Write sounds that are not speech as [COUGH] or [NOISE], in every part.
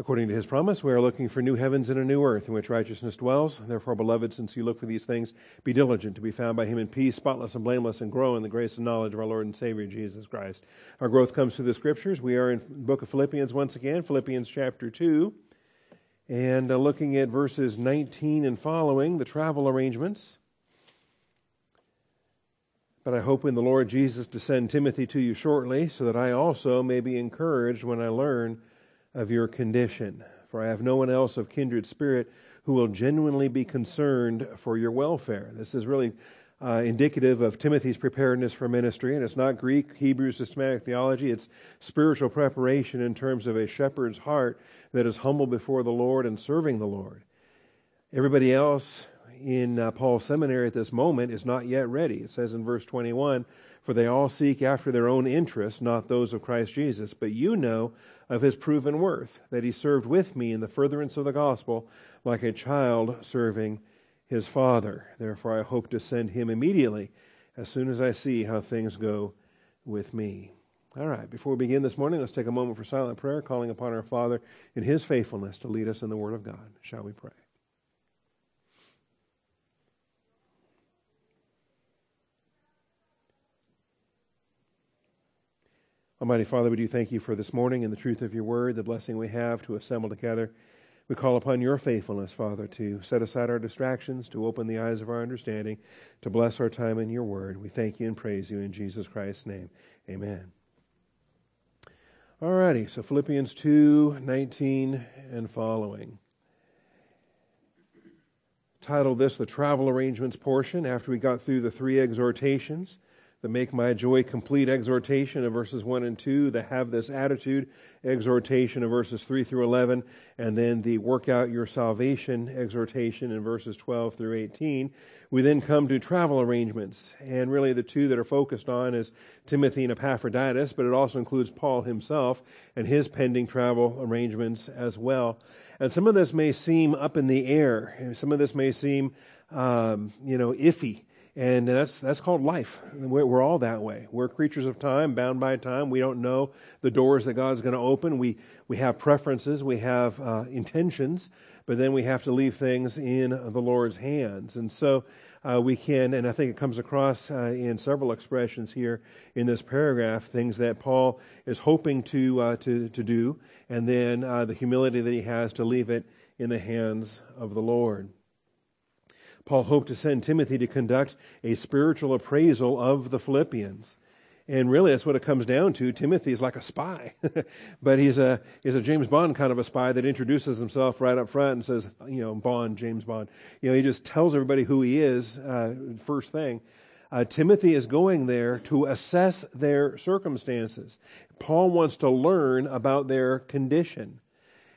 According to his promise, we are looking for new heavens and a new earth in which righteousness dwells. Therefore, beloved, since you look for these things, be diligent to be found by him in peace, spotless and blameless, and grow in the grace and knowledge of our Lord and Savior Jesus Christ. Our growth comes through the scriptures. We are in the book of Philippians once again, Philippians chapter 2, and uh, looking at verses 19 and following, the travel arrangements. But I hope in the Lord Jesus to send Timothy to you shortly, so that I also may be encouraged when I learn of your condition. For I have no one else of kindred spirit who will genuinely be concerned for your welfare. This is really uh, indicative of Timothy's preparedness for ministry, and it's not Greek, Hebrew, systematic theology. It's spiritual preparation in terms of a shepherd's heart that is humble before the Lord and serving the Lord. Everybody else in uh, Paul's seminary at this moment is not yet ready. It says in verse 21 For they all seek after their own interests, not those of Christ Jesus. But you know of his proven worth, that he served with me in the furtherance of the gospel like a child serving his father. Therefore, I hope to send him immediately as soon as I see how things go with me. All right, before we begin this morning, let's take a moment for silent prayer, calling upon our Father in his faithfulness to lead us in the Word of God. Shall we pray? Almighty Father, we do thank you for this morning and the truth of your word, the blessing we have to assemble together. We call upon your faithfulness, Father, to set aside our distractions, to open the eyes of our understanding, to bless our time in your word. We thank you and praise you in Jesus Christ's name. Amen. Alrighty, so Philippians 2 19 and following. Titled this the travel arrangements portion after we got through the three exhortations the make my joy complete exhortation of verses 1 and 2, the have this attitude exhortation of verses 3 through 11, and then the work out your salvation exhortation in verses 12 through 18. We then come to travel arrangements, and really the two that are focused on is Timothy and Epaphroditus, but it also includes Paul himself and his pending travel arrangements as well. And some of this may seem up in the air, some of this may seem, um, you know, iffy and that's that's called life. We're, we're, all that way. We're creatures of time, bound by time. We don't know the doors that God's going to open. We we have preferences, we have uh, intentions, but then we have to leave things in the Lord's hands. And so uh, we can, and I think it comes across uh, in several expressions here in this paragraph, things that Paul is hoping to uh, to to do, and then uh, the humility that he has to leave it in the hands of the Lord. Paul hoped to send Timothy to conduct a spiritual appraisal of the Philippians. And really, that's what it comes down to. Timothy is like a spy, [LAUGHS] but he's a he's a James Bond kind of a spy that introduces himself right up front and says, you know, Bond, James Bond. You know, he just tells everybody who he is uh, first thing. Uh, Timothy is going there to assess their circumstances. Paul wants to learn about their condition.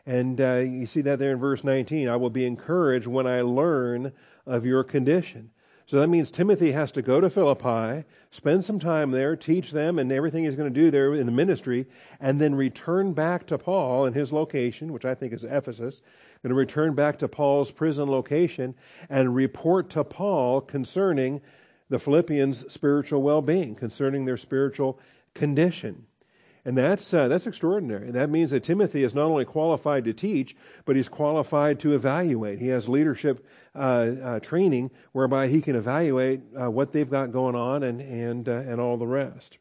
And uh, you see that there in verse 19. I will be encouraged when I learn of your condition. So that means Timothy has to go to Philippi, spend some time there, teach them and everything he's going to do there in the ministry, and then return back to Paul in his location, which I think is Ephesus, going to return back to Paul's prison location and report to Paul concerning the Philippians' spiritual well being, concerning their spiritual condition. And that's, uh, that's extraordinary. And That means that Timothy is not only qualified to teach, but he's qualified to evaluate. He has leadership uh, uh, training whereby he can evaluate uh, what they've got going on and, and, uh, and all the rest.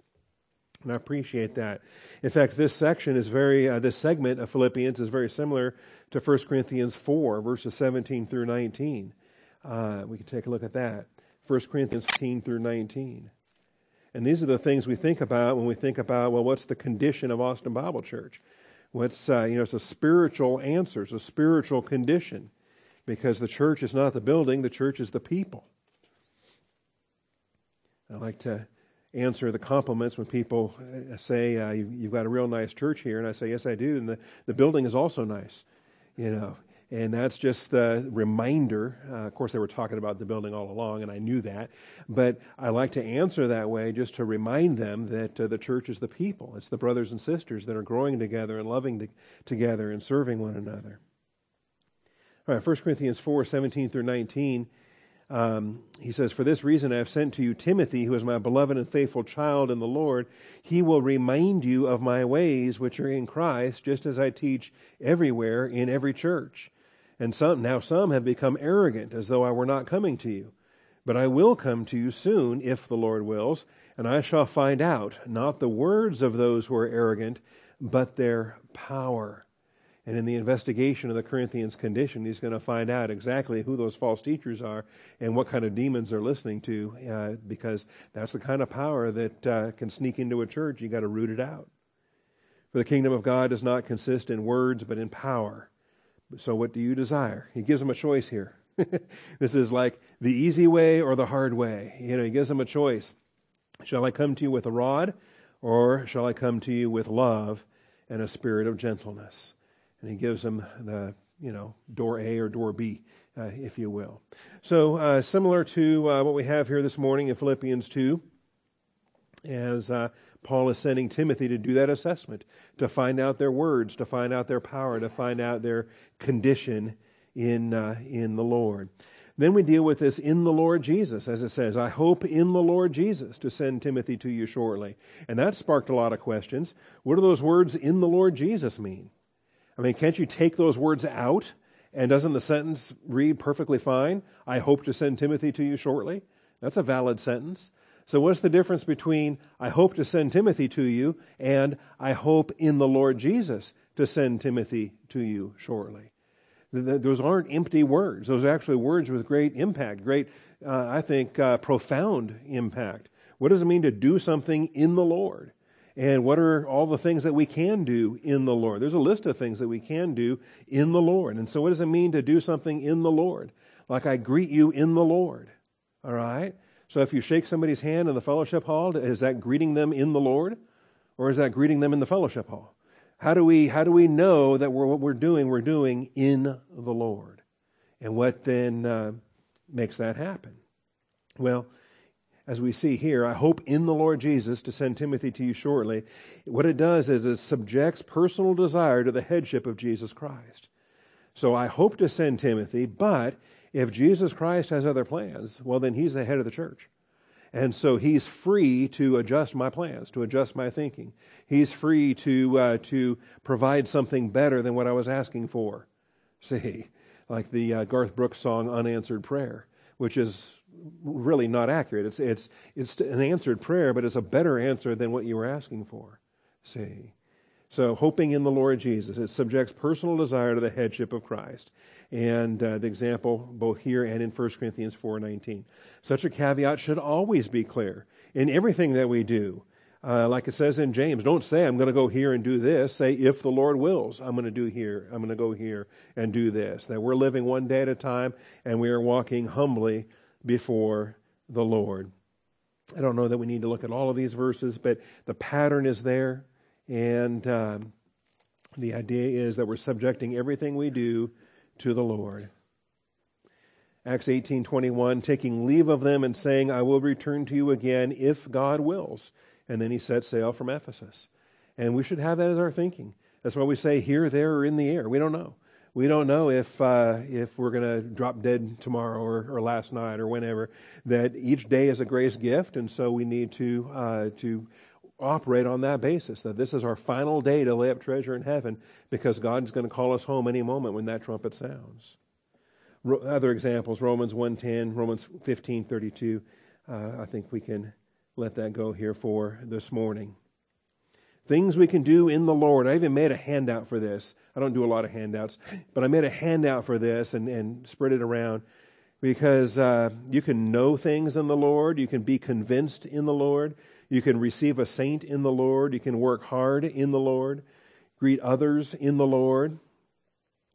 And I appreciate that. In fact, this section is very, uh, this segment of Philippians is very similar to 1 Corinthians 4, verses 17 through 19. we can take a look at that. 1 Corinthians 15 through 19. And these are the things we think about when we think about, well, what's the condition of Austin Bible Church? What's, uh, you know, it's a spiritual answer, it's a spiritual condition. Because the church is not the building, the church is the people. I like to answer the compliments when people uh, say, uh, you've got a real nice church here. And I say, yes, I do. And the, the building is also nice. You know, and that's just the reminder. Uh, of course, they were talking about the building all along, and I knew that. But I like to answer that way just to remind them that uh, the church is the people. It's the brothers and sisters that are growing together and loving to, together and serving one another. All right, 1 Corinthians 4 17 through 19. Um, he says, For this reason I have sent to you Timothy, who is my beloved and faithful child in the Lord. He will remind you of my ways which are in Christ, just as I teach everywhere in every church. And some, now some have become arrogant, as though I were not coming to you. But I will come to you soon, if the Lord wills, and I shall find out not the words of those who are arrogant, but their power. And in the investigation of the Corinthians' condition, he's going to find out exactly who those false teachers are and what kind of demons they're listening to, uh, because that's the kind of power that uh, can sneak into a church. you got to root it out. For the kingdom of God does not consist in words, but in power. So, what do you desire? He gives them a choice here. [LAUGHS] this is like the easy way or the hard way. You know, he gives them a choice. Shall I come to you with a rod, or shall I come to you with love and a spirit of gentleness? and he gives them the you know door A or door B, uh, if you will. So uh, similar to uh, what we have here this morning in Philippians two, as uh, Paul is sending Timothy to do that assessment, to find out their words, to find out their power, to find out their condition in uh, in the Lord. Then we deal with this in the Lord Jesus, as it says, I hope in the Lord Jesus to send Timothy to you shortly. And that sparked a lot of questions. What do those words in the Lord Jesus mean? I mean, can't you take those words out? And doesn't the sentence read perfectly fine? I hope to send Timothy to you shortly. That's a valid sentence. So, what's the difference between I hope to send Timothy to you and I hope in the Lord Jesus to send Timothy to you shortly? Those aren't empty words. Those are actually words with great impact, great, uh, I think, uh, profound impact. What does it mean to do something in the Lord? And what are all the things that we can do in the Lord? There's a list of things that we can do in the Lord. And so, what does it mean to do something in the Lord? Like I greet you in the Lord. All right? So, if you shake somebody's hand in the fellowship hall, is that greeting them in the Lord? Or is that greeting them in the fellowship hall? How do we, how do we know that we're, what we're doing, we're doing in the Lord? And what then uh, makes that happen? Well, as we see here, I hope in the Lord Jesus to send Timothy to you shortly. What it does is it subjects personal desire to the headship of Jesus Christ. So I hope to send Timothy, but if Jesus Christ has other plans, well, then he's the head of the church. And so he's free to adjust my plans, to adjust my thinking. He's free to, uh, to provide something better than what I was asking for. See, like the uh, Garth Brooks song, Unanswered Prayer, which is really not accurate. It's, it's, it's an answered prayer, but it's a better answer than what you were asking for. See? So, hoping in the Lord Jesus, it subjects personal desire to the headship of Christ. And uh, the example both here and in 1 Corinthians 4.19. Such a caveat should always be clear in everything that we do. Uh, like it says in James, don't say, I'm going to go here and do this. Say, if the Lord wills, I'm going to do here, I'm going to go here and do this. That we're living one day at a time and we are walking humbly before the Lord. I don't know that we need to look at all of these verses, but the pattern is there. And um, the idea is that we're subjecting everything we do to the Lord. Acts 18:21 taking leave of them and saying I will return to you again if God wills and then he set sail from Ephesus and we should have that as our thinking that's why we say here there or in the air we don't know we don't know if uh, if we're going to drop dead tomorrow or, or, last night or whenever. That each day is a grace gift, and so we need to uh, to operate on that basis. That this is our final day to lay up treasure in heaven, because God's going to call us home any moment when that trumpet sounds. Ro- other examples: Romans one ten, Romans fifteen thirty two. Uh, I think we can let that go here for this morning. Things we can do in the Lord. I even made a handout for this. I don't do a lot of handouts, but I made a handout for this and, and spread it around because uh, you can know things in the Lord. You can be convinced in the Lord. You can receive a saint in the Lord. You can work hard in the Lord. Greet others in the Lord.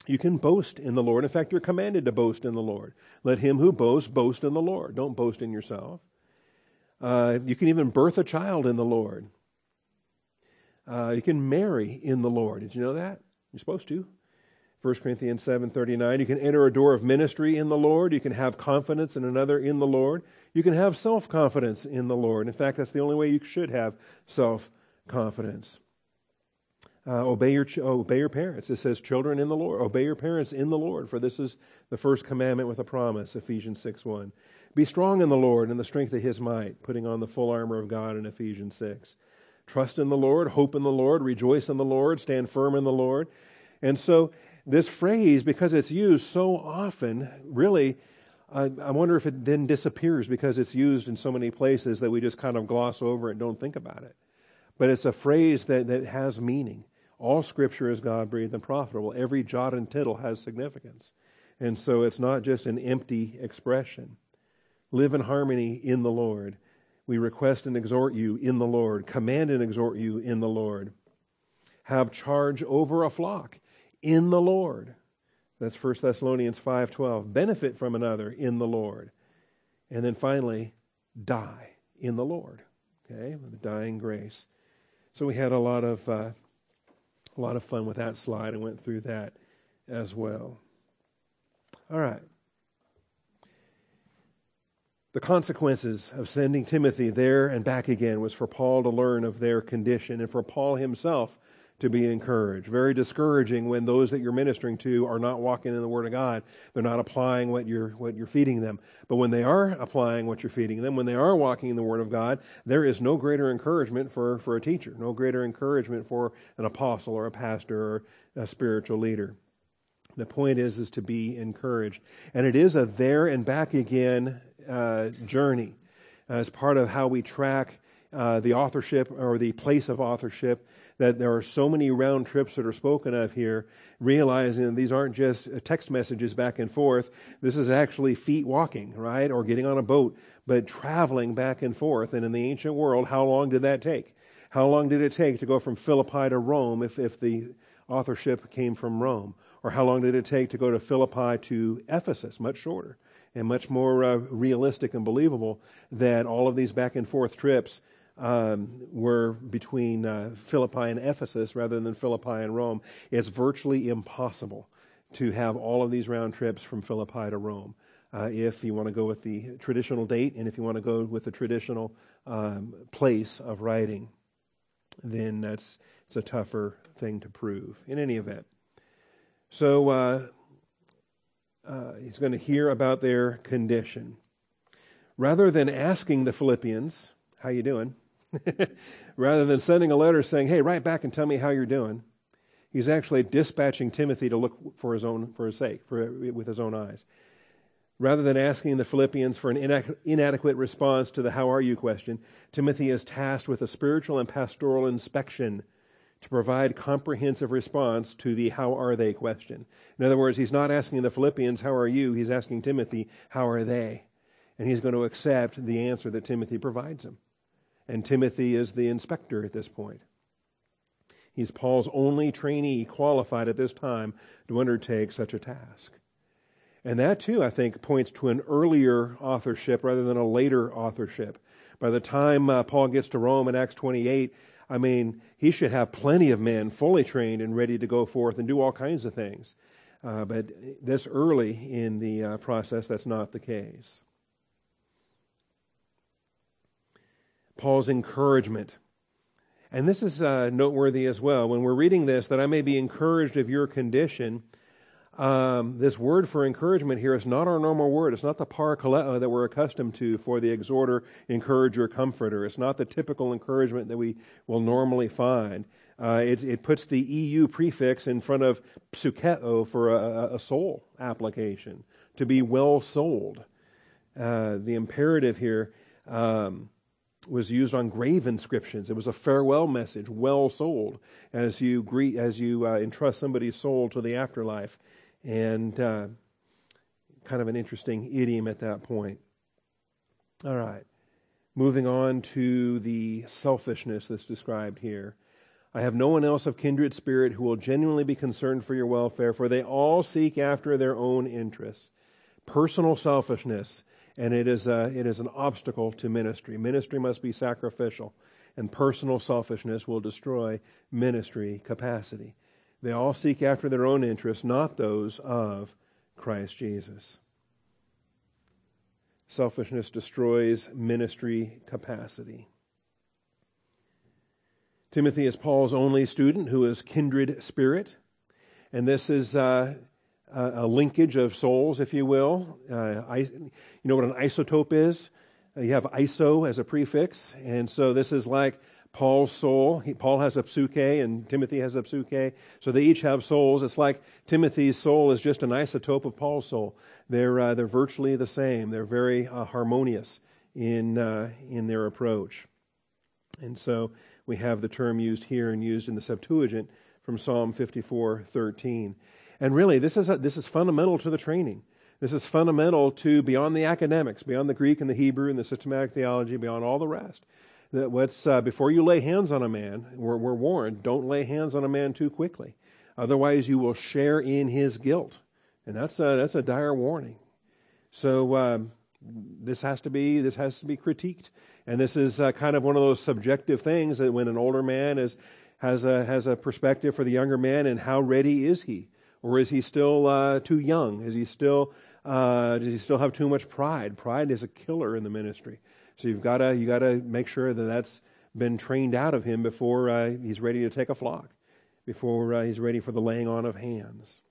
You can boast in the Lord. In fact, you're commanded to boast in the Lord. Let him who boasts boast in the Lord. Don't boast in yourself. Uh, you can even birth a child in the Lord. Uh, you can marry in the Lord. Did you know that? You're supposed to. 1 Corinthians 7:39 you can enter a door of ministry in the Lord you can have confidence in another in the Lord you can have self-confidence in the Lord in fact that's the only way you should have self-confidence Uh, obey your obey your parents. It says, "Children in the Lord, obey your parents in the Lord, for this is the first commandment with a promise." Ephesians six one. Be strong in the Lord and the strength of His might, putting on the full armor of God in Ephesians six. Trust in the Lord, hope in the Lord, rejoice in the Lord, stand firm in the Lord. And so, this phrase, because it's used so often, really, I, I wonder if it then disappears because it's used in so many places that we just kind of gloss over it and don't think about it. But it's a phrase that, that has meaning. All scripture is God breathed and profitable. Every jot and tittle has significance. And so it's not just an empty expression. Live in harmony in the Lord. We request and exhort you in the Lord, command and exhort you in the Lord. Have charge over a flock in the Lord. That's 1 Thessalonians 5:12. Benefit from another in the Lord. And then finally, die in the Lord. Okay, the dying grace. So we had a lot of uh, a lot of fun with that slide and went through that as well. All right. The consequences of sending Timothy there and back again was for Paul to learn of their condition and for Paul himself to be encouraged. Very discouraging when those that you're ministering to are not walking in the Word of God. They're not applying what you're, what you're feeding them. But when they are applying what you're feeding them, when they are walking in the Word of God, there is no greater encouragement for, for a teacher, no greater encouragement for an apostle or a pastor or a spiritual leader. The point is, is to be encouraged. And it is a there and back again uh, journey as part of how we track uh, the authorship or the place of authorship that there are so many round trips that are spoken of here, realizing that these aren't just text messages back and forth. This is actually feet walking, right? Or getting on a boat, but traveling back and forth. And in the ancient world, how long did that take? How long did it take to go from Philippi to Rome if, if the authorship came from Rome? Or how long did it take to go to Philippi to Ephesus? Much shorter and much more uh, realistic and believable that all of these back and forth trips um, were between uh, Philippi and Ephesus rather than Philippi and Rome. It's virtually impossible to have all of these round trips from Philippi to Rome. Uh, if you want to go with the traditional date and if you want to go with the traditional um, place of writing, then that's it's a tougher thing to prove. In any event, so uh, uh, he's going to hear about their condition. Rather than asking the Philippians, "How you doing?" [LAUGHS] Rather than sending a letter saying, hey, write back and tell me how you're doing, he's actually dispatching Timothy to look for his own, for his sake, for, with his own eyes. Rather than asking the Philippians for an inadequate response to the how are you question, Timothy is tasked with a spiritual and pastoral inspection to provide comprehensive response to the how are they question. In other words, he's not asking the Philippians, how are you? He's asking Timothy, how are they? And he's going to accept the answer that Timothy provides him and Timothy is the inspector at this point. He's Paul's only trainee qualified at this time to undertake such a task. And that, too, I think, points to an earlier authorship rather than a later authorship. By the time uh, Paul gets to Rome in Acts 28, I mean, he should have plenty of men fully trained and ready to go forth and do all kinds of things. Uh, but this early in the uh, process, that's not the case. Paul's encouragement. And this is uh, noteworthy as well. When we're reading this, that I may be encouraged of your condition. Um, this word for encouragement here is not our normal word. It's not the parakaleo that we're accustomed to for the exhorter, encourager, comforter. It's not the typical encouragement that we will normally find. Uh, it, it, puts the EU prefix in front of psukeo for a, a soul application, to be well sold. Uh, the imperative here um, was used on grave inscriptions. It was a farewell message, well sold, as you greet, as you uh, entrust somebody's soul to the afterlife, and uh, kind of an interesting idiom at that point. All right, moving on to the selfishness that's described here. I have no one else of kindred spirit who will genuinely be concerned for your welfare, for they all seek after their own interests. Personal selfishness and it is, a, it is an obstacle to ministry. Ministry must be sacrificial, and personal selfishness will destroy ministry capacity. They all seek after their own interests, not those of Christ Jesus. Selfishness destroys ministry capacity. Timothy is Paul's only student who is kindred spirit. And this is uh, a linkage of souls, if you will. Uh, I, you know what an isotope is? Uh, you have iso as a prefix. And so this is like Paul's soul. He, Paul has a psuche and Timothy has a psuche. So they each have souls. It's like Timothy's soul is just an isotope of Paul's soul. They're, uh, they're virtually the same. They're very uh, harmonious in, uh, in their approach. And so we have the term used here and used in the Septuagint from Psalm 54:13. And really, this is, a, this is fundamental to the training. This is fundamental to beyond the academics, beyond the Greek and the Hebrew and the systematic theology, beyond all the rest. That what's uh, before you lay hands on a man, we're, we're warned: don't lay hands on a man too quickly, otherwise you will share in his guilt, and that's a, that's a dire warning. So um, this has to be this has to be critiqued. And this is uh, kind of one of those subjective things that when an older man is, has, a, has a perspective for the younger man, and how ready is he? Or is he still uh, too young? Is he still, uh, does he still have too much pride? Pride is a killer in the ministry. So you've got to you got to make sure that that's been trained out of him before uh, he's ready to take a flock, before uh, he's ready for the laying on of hands.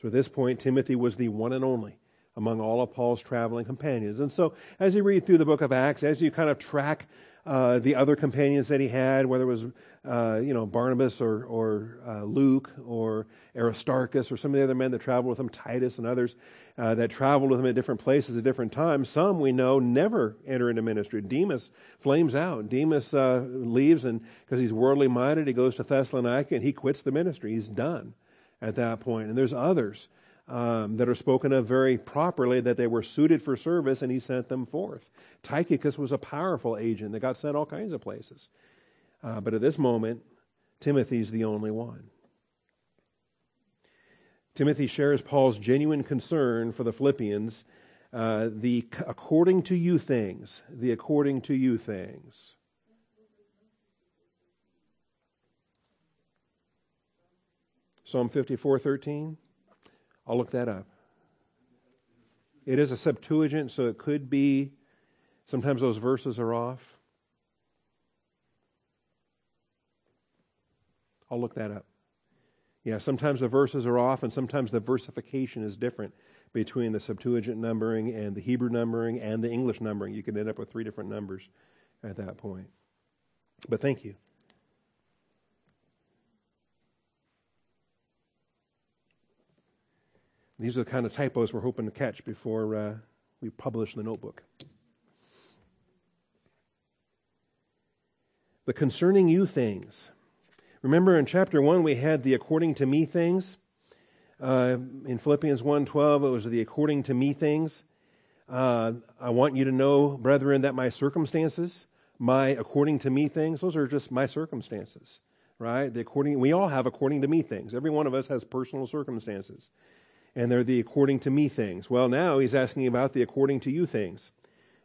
So at this point, Timothy was the one and only among all of Paul's traveling companions. And so, as you read through the book of Acts, as you kind of track uh, the other companions that he had, whether it was uh, you know Barnabas or or uh, Luke or Aristarchus or some of the other men that traveled with him, Titus and others uh, that traveled with him at different places at different times. Some we know never enter into ministry. Demas flames out. Demas uh, leaves and because he's worldly minded, he goes to Thessalonica and he quits the ministry. He's done at that point. And there's others um, that are spoken of very properly that they were suited for service and he sent them forth. Tychicus was a powerful agent that got sent all kinds of places. Uh, but at this moment, Timothy's the only one. Timothy shares Paul's genuine concern for the Philippians, uh, the according to you things, the according to you things. Psalm 54 13. I'll look that up. It is a Septuagint, so it could be, sometimes those verses are off. I'll look that up. Yeah, sometimes the verses are off, and sometimes the versification is different between the Septuagint numbering and the Hebrew numbering and the English numbering. You can end up with three different numbers at that point. But thank you. These are the kind of typos we're hoping to catch before uh, we publish the notebook. The concerning you things. Remember in chapter 1 we had the according to me things. Uh, in Philippians 1:12 it was the according to me things. Uh, I want you to know, brethren, that my circumstances, my according to me things, those are just my circumstances, right? The according we all have according to me things. Every one of us has personal circumstances and they're the according to me things. Well, now he's asking about the according to you things,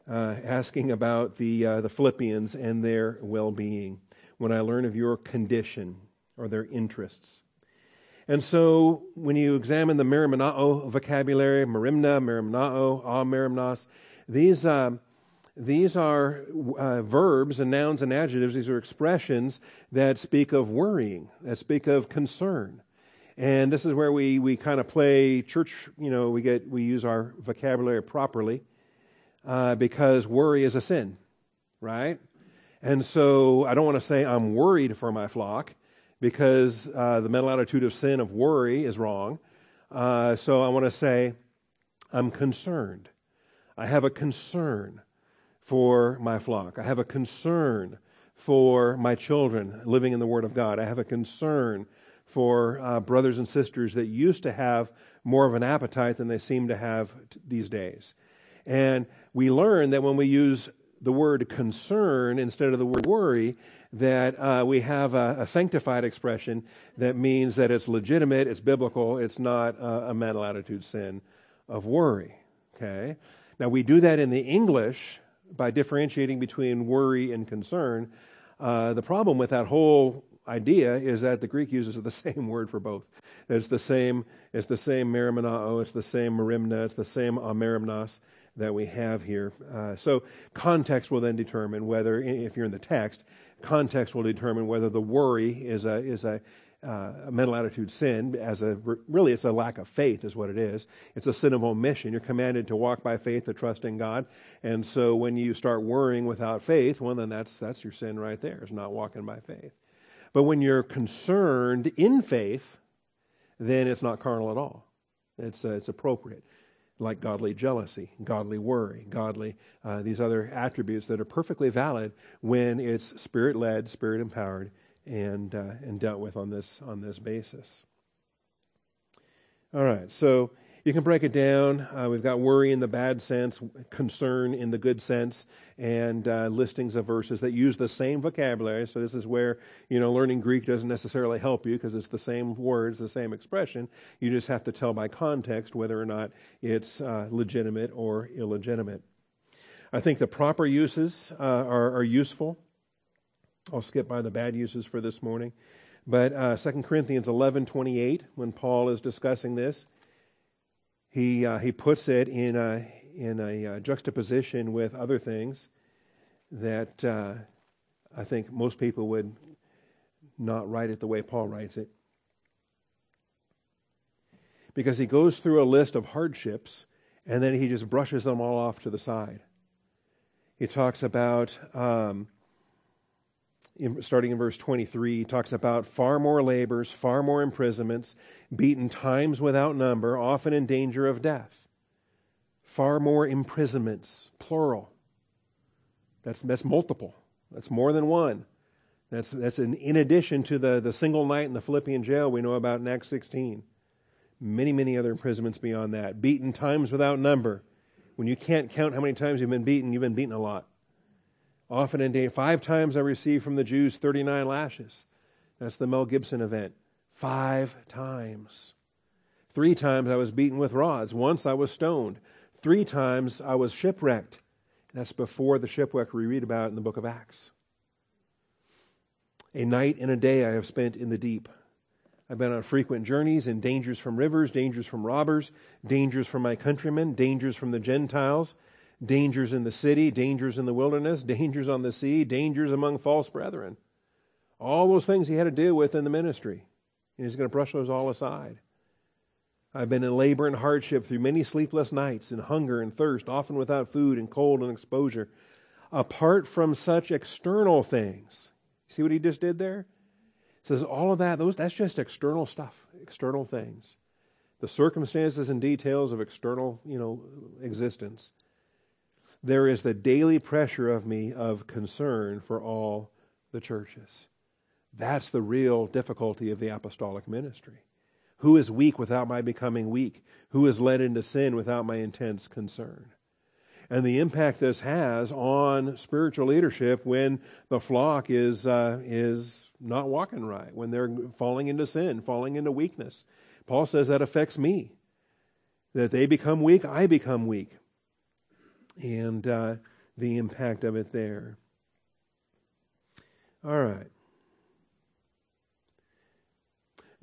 uh, asking about the, uh, the Philippians and their well being. When I learn of your condition or their interests. And so when you examine the merimnao vocabulary, merimna, merimnao, ah, merimnos, these, uh, these are uh, verbs and nouns and adjectives. These are expressions that speak of worrying, that speak of concern. And this is where we, we kind of play church, you know, we, get, we use our vocabulary properly uh, because worry is a sin, right? And so I don't want to say I'm worried for my flock because uh, the mental attitude of sin of worry is wrong. Uh, so I want to say I'm concerned. I have a concern for my flock. I have a concern for my children living in the Word of God. I have a concern for uh, brothers and sisters that used to have more of an appetite than they seem to have t- these days. And we learn that when we use the word concern instead of the word worry, that uh, we have a, a, sanctified expression that means that it's legitimate, it's biblical, it's not a, a mental attitude sin of worry. Okay? Now, we do that in the English by differentiating between worry and concern. Uh, the problem with that whole idea is that the Greek uses the [LAUGHS] same word for both. It's the same, it's the same merimnao, it's the same merimna, it's the same amerimnos that we have here. Uh, so context will then determine whether, if you're in the text, context will determine whether the worry is a, is a, uh, a mental attitude sin as a really it's a lack of faith is what it is it's a sin of omission you're commanded to walk by faith to trust in god and so when you start worrying without faith well then that's that's your sin right there is not walking by faith but when you're concerned in faith then it's not carnal at all. It's uh, it's appropriate. Like godly jealousy, godly worry, godly, uh, these other attributes that are perfectly valid when it's spirit led, spirit empowered, and, uh, and dealt with on this, on this basis. All right, so you can break it down. Uh, we've got worry in the bad sense, concern in the good sense, and uh, listings of verses that use the same vocabulary. So this is where you know learning Greek doesn't necessarily help you because it's the same words, the same expression. You just have to tell by context whether or not it's uh, legitimate or illegitimate. I think the proper uses uh, are, are, useful. I'll skip by the bad uses for this morning. But uh, 2 Corinthians 11 28, when Paul is discussing this, he, uh, he puts it in a, in a uh, juxtaposition with other things that uh, I think most people would not write it the way Paul writes it. Because he goes through a list of hardships and then he just brushes them all off to the side. He talks about um, in, starting in verse 23, he talks about far more labors, far more imprisonments, beaten times without number, often in danger of death. Far more imprisonments, plural. That's, that's multiple. That's more than one. That's, that's in, in addition to the, the single night in the Philippian jail we know about in Acts 16. Many, many other imprisonments beyond that. Beaten times without number. When you can't count how many times you've been beaten, you've been beaten a lot often in. Five times I received from the Jews 39 lashes. That's the Mel Gibson event. Five times. Three times I was beaten with rods. Once I was stoned. Three times I was shipwrecked. That's before the shipwreck we read about in the book of Acts. A night and a day I have spent in the deep. I've been on frequent journeys in dangers from rivers, dangers from robbers, dangers from my countrymen, dangers from the Gentiles, dangers in the city, dangers in the wilderness, dangers on the sea, dangers among false brethren. All those things he had to deal with in the ministry. And he's going to brush those all aside. I've been in labor and hardship through many sleepless nights, in hunger and thirst, often without food and cold and exposure. Apart from such external things, see what he just did there? He says all of that, those that's just external stuff, external things. The circumstances and details of external, you know, existence there is the daily pressure of me of concern for all the churches. That's the real difficulty of the apostolic ministry. Who is weak without my becoming weak? Who is led into sin without my intense concern? And the impact this has on spiritual leadership when the flock is, uh, is not walking right, when they're falling into sin, falling into weakness. Paul says that affects me. That they become weak, I become weak and uh, the impact of it there. All right.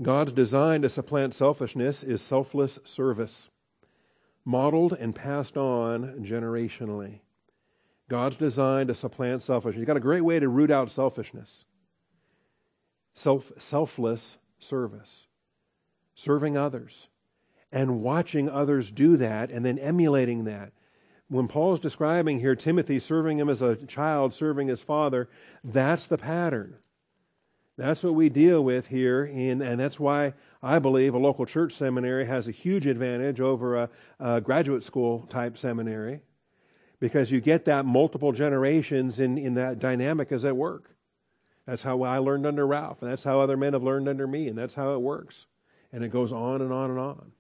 God's design to supplant selfishness is selfless service, modeled and passed on generationally. God's design to supplant selfishness. You've got a great way to root out selfishness. Self, selfless service, serving others, and watching others do that, and then emulating that when Paul's describing here Timothy serving him as a child, serving his father, that's the pattern. That's what we deal with here, and that's why I believe a local church seminary has a huge advantage over a, a graduate school type seminary because you get that multiple generations in, in that dynamic as at work. That's how I learned under Ralph, and that's how other men have learned under me, and that's how it works. And it goes on and on and on.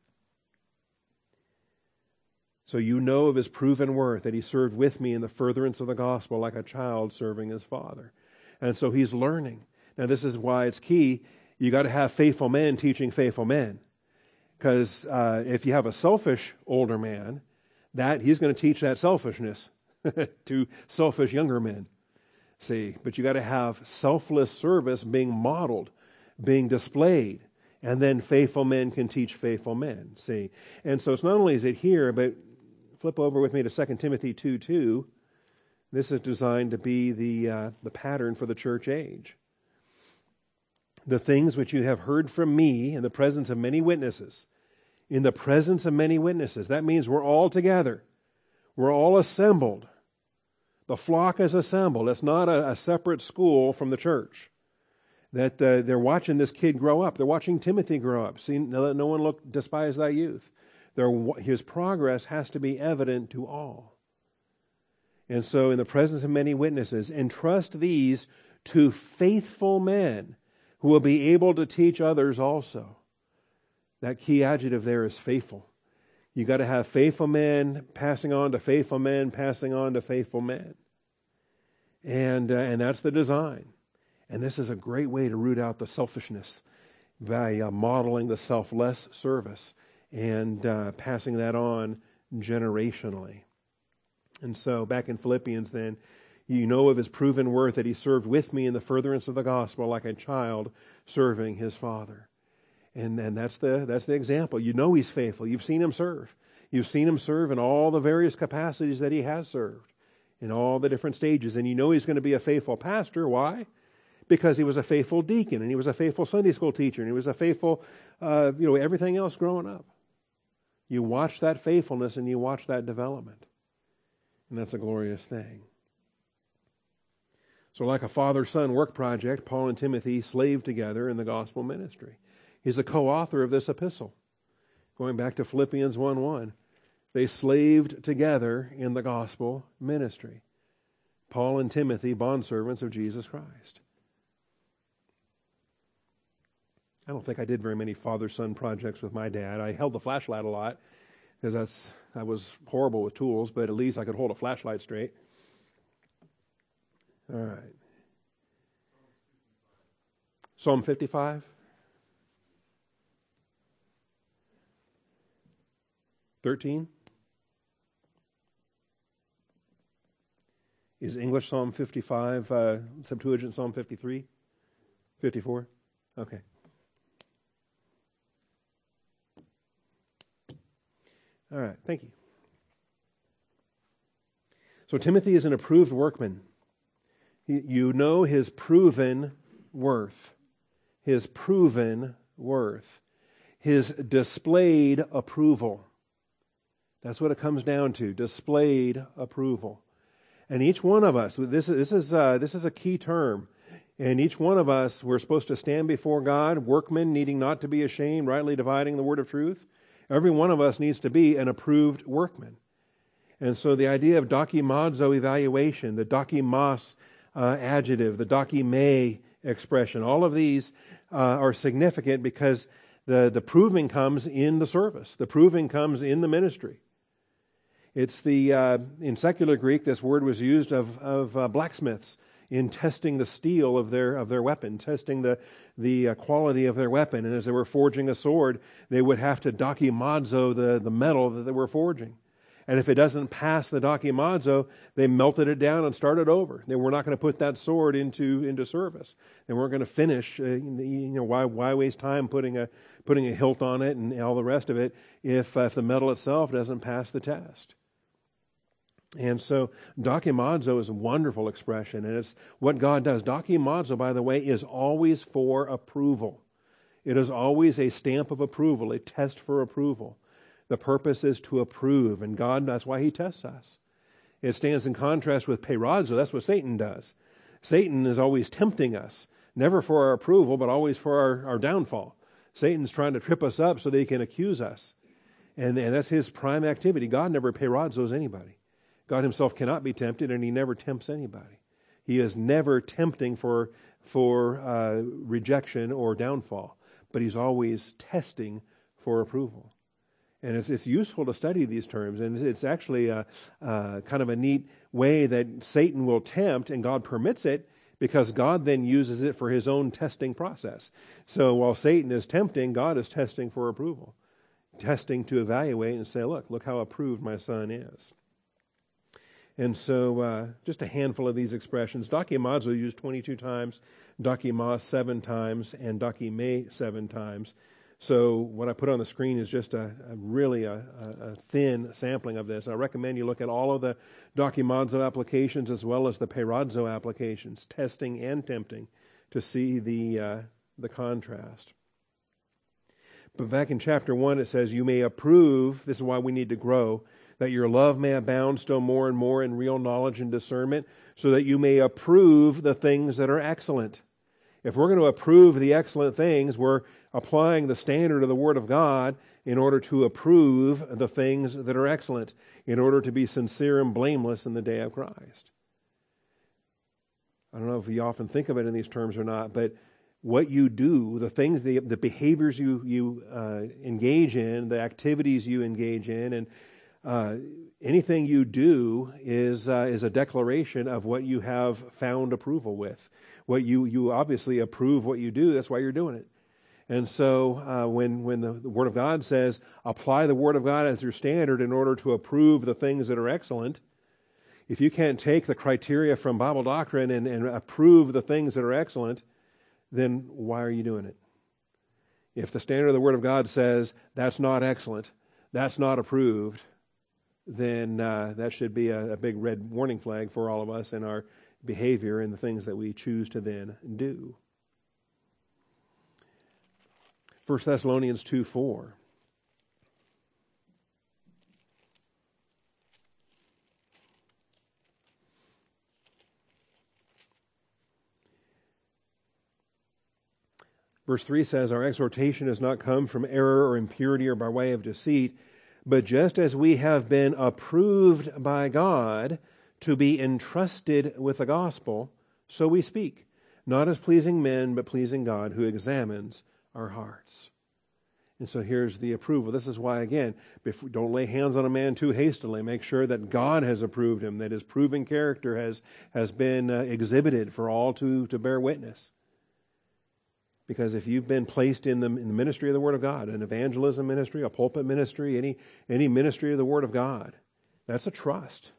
So you know of his proven worth that he served with me in the furtherance of the gospel like a child serving his father. And so he's learning. Now, this is why it's key. You got to have faithful men teaching faithful men. Because uh, if you have a selfish older man, that he's going to teach that selfishness [LAUGHS] to selfish younger men. See, but you got to have selfless service being modeled, being displayed, and then faithful men can teach faithful men. See, and so it's not only is it here, but flip over with me to 2 Timothy 2 2. This is designed to be the, uh, the pattern for the church age. The things which you have heard from me in the presence of many witnesses. In the presence of many witnesses. That means we're all together. We're all assembled. The flock is assembled. It's not a, a separate school from the church. That uh, they're watching this kid grow up. They're watching Timothy grow up. See, let no one look despise thy youth. Their, his progress has to be evident to all. And so, in the presence of many witnesses, entrust these to faithful men who will be able to teach others also. That key adjective there is faithful. You got to have faithful men passing on to faithful men, passing on to faithful men. And, uh, and that's the design. And this is a great way to root out the selfishness by uh, modeling the selfless service and uh, passing that on generationally. And so, back in Philippians, then, you know of his proven worth that he served with me in the furtherance of the gospel like a child serving his father. And, and that's, the, that's the example. You know he's faithful. You've seen him serve. You've seen him serve in all the various capacities that he has served, in all the different stages. And you know he's going to be a faithful pastor. Why? Because he was a faithful deacon, and he was a faithful Sunday school teacher, and he was a faithful, uh, you know, everything else growing up. You watch that faithfulness and you watch that development. And that's a glorious thing. So, like a father son work project, Paul and Timothy slaved together in the gospel ministry. He's a co author of this epistle. Going back to Philippians 1 1, they slaved together in the gospel ministry. Paul and Timothy, bondservants of Jesus Christ. I don't think I did very many father son projects with my dad. I held the flashlight a lot because I was horrible with tools, but at least I could hold a flashlight straight. All right. Psalm 55. Thirteen. Is English Psalm 55, uh, Septuagint Psalm 53? 54? Okay. All right, thank you. So Timothy is an approved workman. You know his proven worth. His proven worth. His displayed approval. That's what it comes down to displayed approval. And each one of us, this, this, is, uh, this is a key term. And each one of us, we're supposed to stand before God, workmen needing not to be ashamed, rightly dividing the word of truth. Every one of us needs to be an approved workman. And so the idea of dokimazo evaluation, the dokimos uh, adjective, the dokime expression, all of these uh, are significant because the, the proving comes in the service. The proving comes in the ministry. It's the, uh, in secular Greek, this word was used of, of uh, blacksmiths in testing the steel of their, of their weapon, testing the, the uh, quality of their weapon. And as they were forging a sword, they would have to dokimazo the, the metal that they were forging. And if it doesn't pass the dokimazo, they melted it down and started over. They were not going to put that sword into, into service. They weren't going to finish, uh, you know, why, why waste time putting a, putting a hilt on it and all the rest of it if, uh, if the metal itself doesn't pass the test. And so dokimazo is a wonderful expression, and it's what God does. Dokimazo, by the way, is always for approval. It is always a stamp of approval, a test for approval. The purpose is to approve, and God, that's why He tests us. It stands in contrast with peirazo. That's what Satan does. Satan is always tempting us, never for our approval, but always for our, our downfall. Satan's trying to trip us up so that he can accuse us. And, and that's his prime activity. God never peirazos anybody. God himself cannot be tempted, and he never tempts anybody. He is never tempting for, for uh, rejection or downfall, but he's always testing for approval. And it's, it's useful to study these terms, and it's actually a, a kind of a neat way that Satan will tempt, and God permits it because God then uses it for his own testing process. So while Satan is tempting, God is testing for approval, testing to evaluate and say, look, look how approved my son is. And so, uh, just a handful of these expressions. Dokimazo used 22 times, dokimos seven times, and dokime seven times. So what I put on the screen is just a, a really a, a, thin sampling of this. I recommend you look at all of the Dokimazo applications as well as the Peirazo applications, testing and tempting, to see the uh, the contrast. But back in chapter one, it says, "You may approve." This is why we need to grow. That your love may abound still more and more in real knowledge and discernment, so that you may approve the things that are excellent. If we're going to approve the excellent things, we're applying the standard of the Word of God in order to approve the things that are excellent, in order to be sincere and blameless in the day of Christ. I don't know if you often think of it in these terms or not, but what you do, the things, the, the behaviors you, you uh, engage in, the activities you engage in, and uh, anything you do is, uh, is a declaration of what you have found approval with what you you obviously approve what you do. That's why you're doing it. And so uh, when when the, the, Word of God says apply the Word of God as your standard in order to approve the things that are excellent, if you can't take the criteria from Bible doctrine and, and approve the things that are excellent, then why are you doing it? If the standard of the Word of God says that's not excellent, that's not approved, then uh, that should be a, a big red warning flag for all of us in our behavior and the things that we choose to then do. 1 Thessalonians 2 4. Verse 3 says, Our exhortation has not come from error or impurity or by way of deceit, but just as we have been approved by God to be entrusted with the gospel, so we speak, not as pleasing men, but pleasing God who examines our hearts. And so here's the approval. This is why, again, don't lay hands on a man too hastily. Make sure that God has approved him, that his proven character has, has been uh, exhibited for all to, to bear witness. Because if you've been placed in the, in the ministry of the Word of God, an evangelism ministry, a pulpit ministry, any, any ministry of the Word of God, that's a trust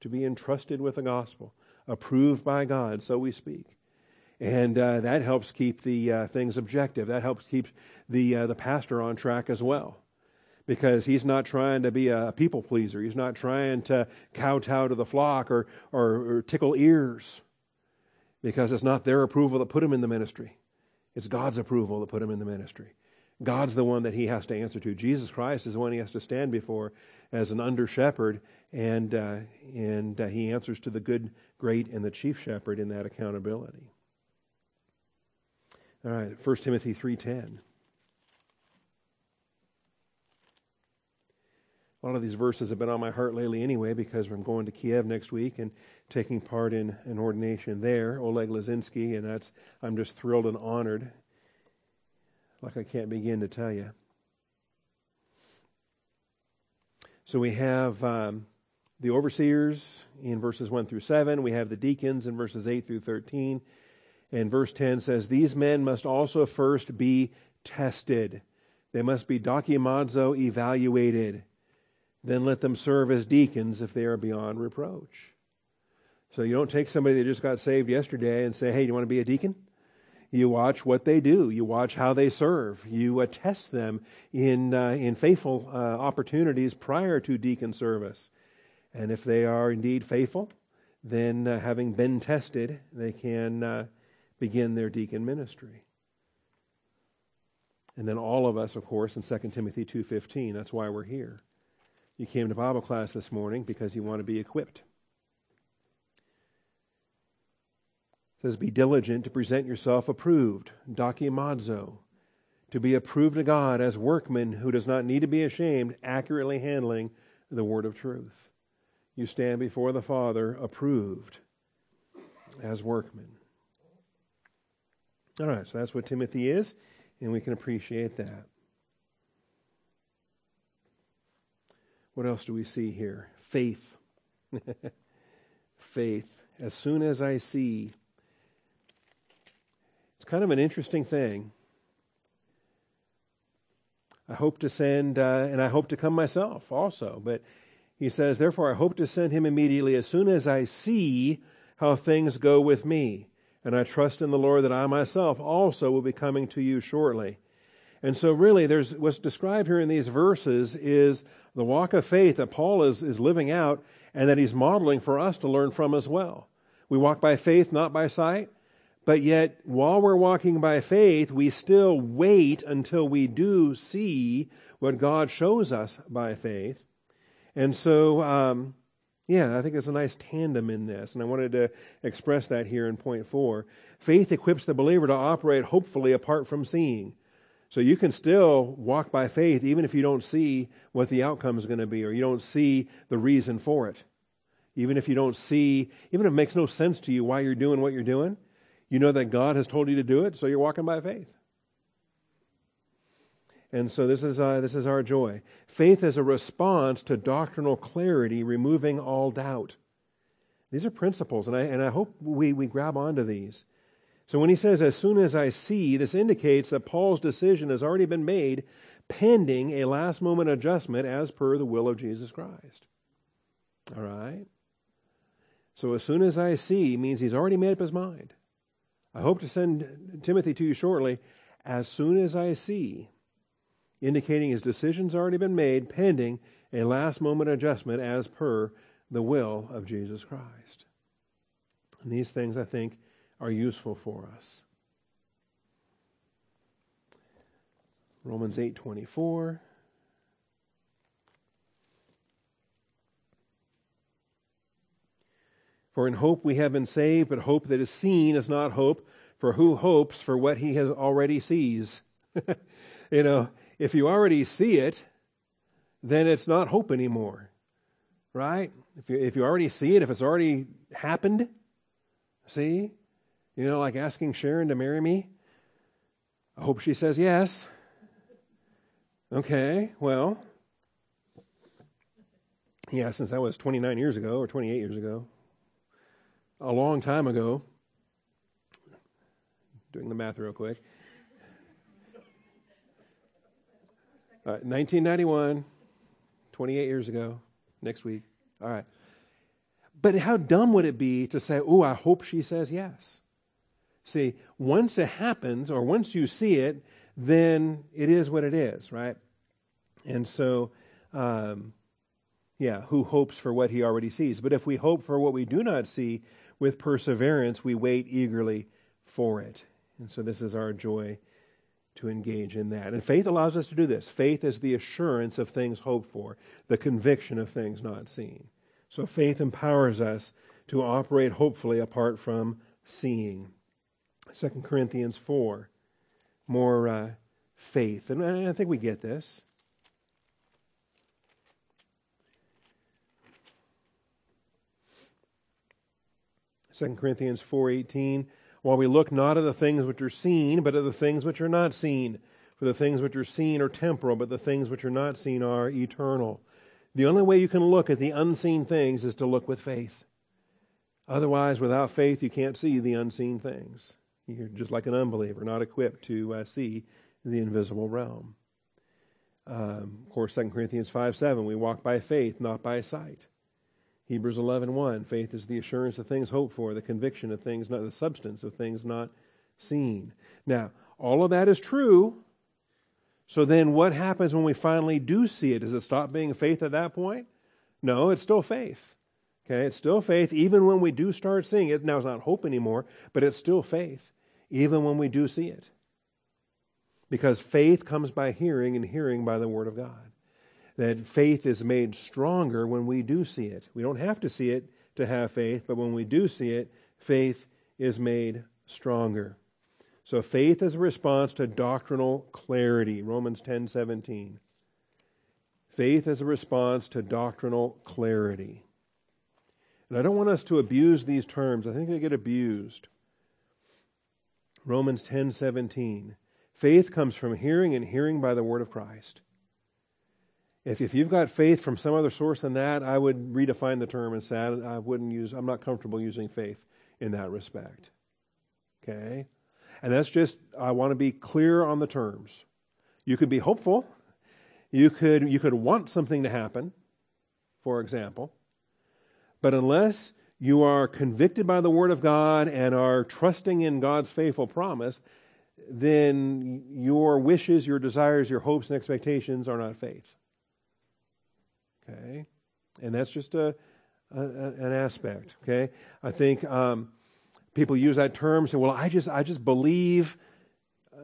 to be entrusted with the gospel, approved by God, so we speak. And uh, that helps keep the uh, things objective. That helps keep the, uh, the pastor on track as well. Because he's not trying to be a people pleaser. He's not trying to kowtow to the flock or, or, or tickle ears. Because it's not their approval that put him in the ministry, it's God's approval that put him in the ministry. God's the one that he has to answer to. Jesus Christ is the one he has to stand before as an under shepherd, and, uh, and uh, he answers to the good, great, and the chief shepherd in that accountability. All right, 1 Timothy 3.10. A lot of these verses have been on my heart lately anyway because I'm going to Kiev next week and taking part in an ordination there, Oleg Lazinski, and that's I'm just thrilled and honored, like I can't begin to tell you. So we have um, the overseers in verses 1 through 7. We have the deacons in verses 8 through 13. And verse 10 says, These men must also first be tested. They must be dokimazo evaluated. Then let them serve as deacons if they are beyond reproach. So you don't take somebody that just got saved yesterday and say, Hey, you want to be a deacon? You watch what they do. You watch how they serve. You uh, test them in, uh, in faithful uh, opportunities prior to deacon service. And if they are indeed faithful, then uh, having been tested, they can uh, begin their deacon ministry. And then all of us, of course, in 2 Timothy 2.15, that's why we're here. You came to Bible class this morning because you want to be equipped. It says, Be diligent to present yourself approved, dokimazo, to be approved to God as workmen who does not need to be ashamed, accurately handling the word of truth you stand before the Father approved as workmen. All right, so that's what Timothy is, and we can appreciate that. What else do we see here? Faith. [LAUGHS] Faith. As soon as I see. It's kind of an interesting thing. I hope to send, uh, and I hope to come myself also, but he says, Therefore, I hope to send him immediately as soon as I see how things go with me. And I trust in the Lord that I myself also will be coming to you shortly. And so, really, there's what's described here in these verses is the walk of faith that Paul is, is living out and that he's modeling for us to learn from as well. We walk by faith, not by sight. But yet, while we're walking by faith, we still wait until we do see what God shows us by faith. And so, um, yeah, I think there's a nice tandem in this, and I wanted to express that here in point four. Faith equips the believer to operate hopefully apart from seeing. So you can still walk by faith even if you don't see what the outcome is going to be or you don't see the reason for it. Even if you don't see, even if it makes no sense to you why you're doing what you're doing, you know that God has told you to do it, so you're walking by faith. And so this is, uh, this is our joy. Faith is a response to doctrinal clarity, removing all doubt. These are principles, and I, and I hope we, we grab onto these. So when he says, as soon as I see, this indicates that Paul's decision has already been made pending a last moment adjustment as per the will of Jesus Christ. All right? So as soon as I see means he's already made up his mind. I hope to send Timothy to you shortly. As soon as I see, indicating his decision's already been made, pending a last moment adjustment as per the will of Jesus Christ. And these things, I think, are useful for us. Romans 8:24 For in hope we have been saved, but hope that is seen is not hope, for who hopes for what he has already sees? [LAUGHS] you know, if you already see it, then it's not hope anymore. Right? If you, if you already see it, if it's already happened, see? You know, like asking Sharon to marry me. I hope she says yes. Okay, well, yeah, since that was 29 years ago or 28 years ago, a long time ago, doing the math real quick. Uh, 1991, 28 years ago, next week. All right. But how dumb would it be to say, oh, I hope she says yes? See, once it happens, or once you see it, then it is what it is, right? And so, um, yeah, who hopes for what he already sees? But if we hope for what we do not see, with perseverance, we wait eagerly for it. And so this is our joy to engage in that. And faith allows us to do this. Faith is the assurance of things hoped for, the conviction of things not seen. So faith empowers us to operate hopefully apart from seeing. 2 Corinthians 4, more uh, faith. And I think we get this. 2 Corinthians 4:18, while we look not at the things which are seen, but at the things which are not seen. For the things which are seen are temporal, but the things which are not seen are eternal. The only way you can look at the unseen things is to look with faith. Otherwise, without faith, you can't see the unseen things. You're just like an unbeliever, not equipped to uh, see the invisible realm. Um, of course, 2 Corinthians 5 7, we walk by faith, not by sight. Hebrews 11, 1, faith is the assurance of things hoped for, the conviction of things not the substance of things not seen. Now, all of that is true. So then what happens when we finally do see it? Does it stop being faith at that point? No, it's still faith. Okay, it's still faith even when we do start seeing it. Now it's not hope anymore, but it's still faith even when we do see it. Because faith comes by hearing and hearing by the word of God that faith is made stronger when we do see it. We don't have to see it to have faith, but when we do see it, faith is made stronger. So faith is a response to doctrinal clarity, Romans 10:17. Faith is a response to doctrinal clarity. And I don't want us to abuse these terms. I think they get abused. Romans 10:17. Faith comes from hearing and hearing by the word of Christ. If, if you've got faith from some other source than that, I would redefine the term and say I wouldn't use, I'm not comfortable using faith in that respect. Okay? And that's just, I want to be clear on the terms. You could be hopeful. You could, you could want something to happen, for example. But unless you are convicted by the Word of God and are trusting in God's faithful promise, then your wishes, your desires, your hopes, and expectations are not faith. Okay? And that's just a, a an aspect. Okay? I think um, people use that term, say, well, I just, I just believe,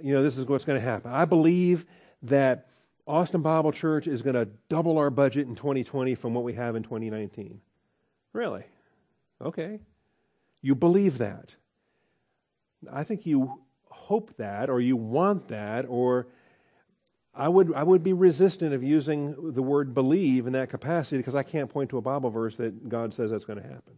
you know, this is what's going to happen. I believe that Austin Bible Church is going to double our budget in 2020 from what we have in 2019. Really? Okay. You believe that. I think you hope that or you want that or I would I would be resistant of using the word believe in that capacity because I can't point to a Bible verse that God says that's going to happen.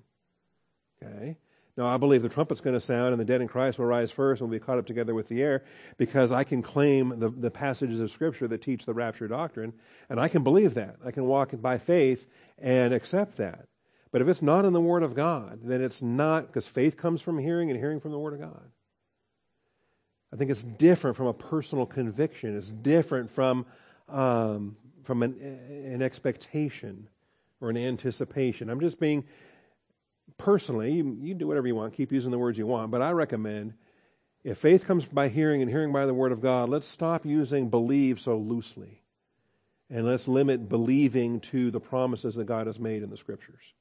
Okay? Now I believe the trumpet's going to sound and the dead in Christ will rise first and will be caught up together with the air because I can claim the, the passages of Scripture that teach the rapture doctrine and I can believe that. I can walk by faith and accept that. But if it's not in the Word of God, then it's not because faith comes from hearing and hearing from the Word of God. I think it's different from a personal conviction. It's different from, um, from an, an expectation or an anticipation. I'm just being personally, you, you do whatever you want, keep using the words you want, but I recommend if faith comes by hearing and hearing by the Word of God, let's stop using believe so loosely. And let's limit believing to the promises that God has made in the Scriptures.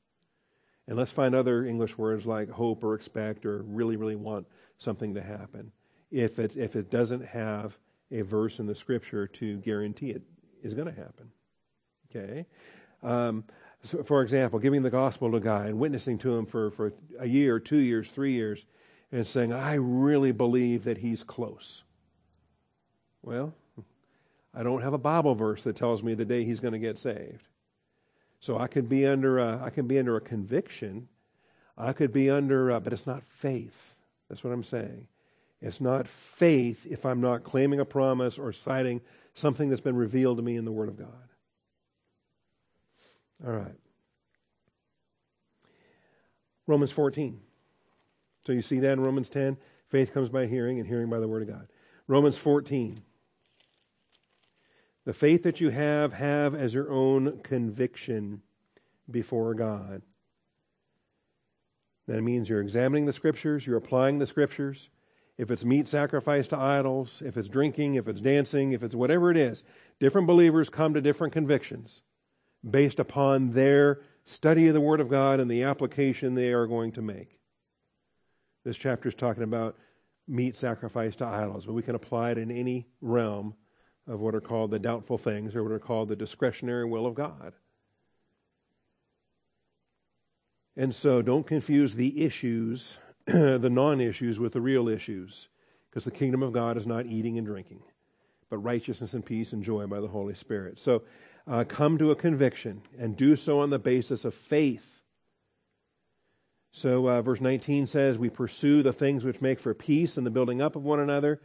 And let's find other English words like hope or expect or really, really want something to happen if it, if it doesn't have a verse in the scripture to guarantee it is going to happen. Okay? Um, so for example, giving the gospel to a guy and witnessing to him for, for a year, two years, three years, and saying, I really believe that he's close. Well, I don't have a Bible verse that tells me the day he's going to get saved. So I could be under a, I can be under a conviction. I could be under, a, but it's not faith. That's what I'm saying. It's not faith if I'm not claiming a promise or citing something that's been revealed to me in the Word of God. All right. Romans 14. So you see that in Romans 10? Faith comes by hearing, and hearing by the Word of God. Romans 14. The faith that you have, have as your own conviction before God. That means you're examining the Scriptures, you're applying the Scriptures if it's meat sacrificed to idols, if it's drinking, if it's dancing, if it's whatever it is, different believers come to different convictions based upon their study of the Word of God and the application they are going to make. This chapter is talking about meat sacrificed to idols, but we can apply it in any realm of what are called the doubtful things or what are called the discretionary will of God. And so don't confuse the issues [CLEARS THROAT] the non issues with the real issues, because the kingdom of God is not eating and drinking, but righteousness and peace and joy by the Holy Spirit. So uh, come to a conviction and do so on the basis of faith. So, uh, verse 19 says, We pursue the things which make for peace and the building up of one another.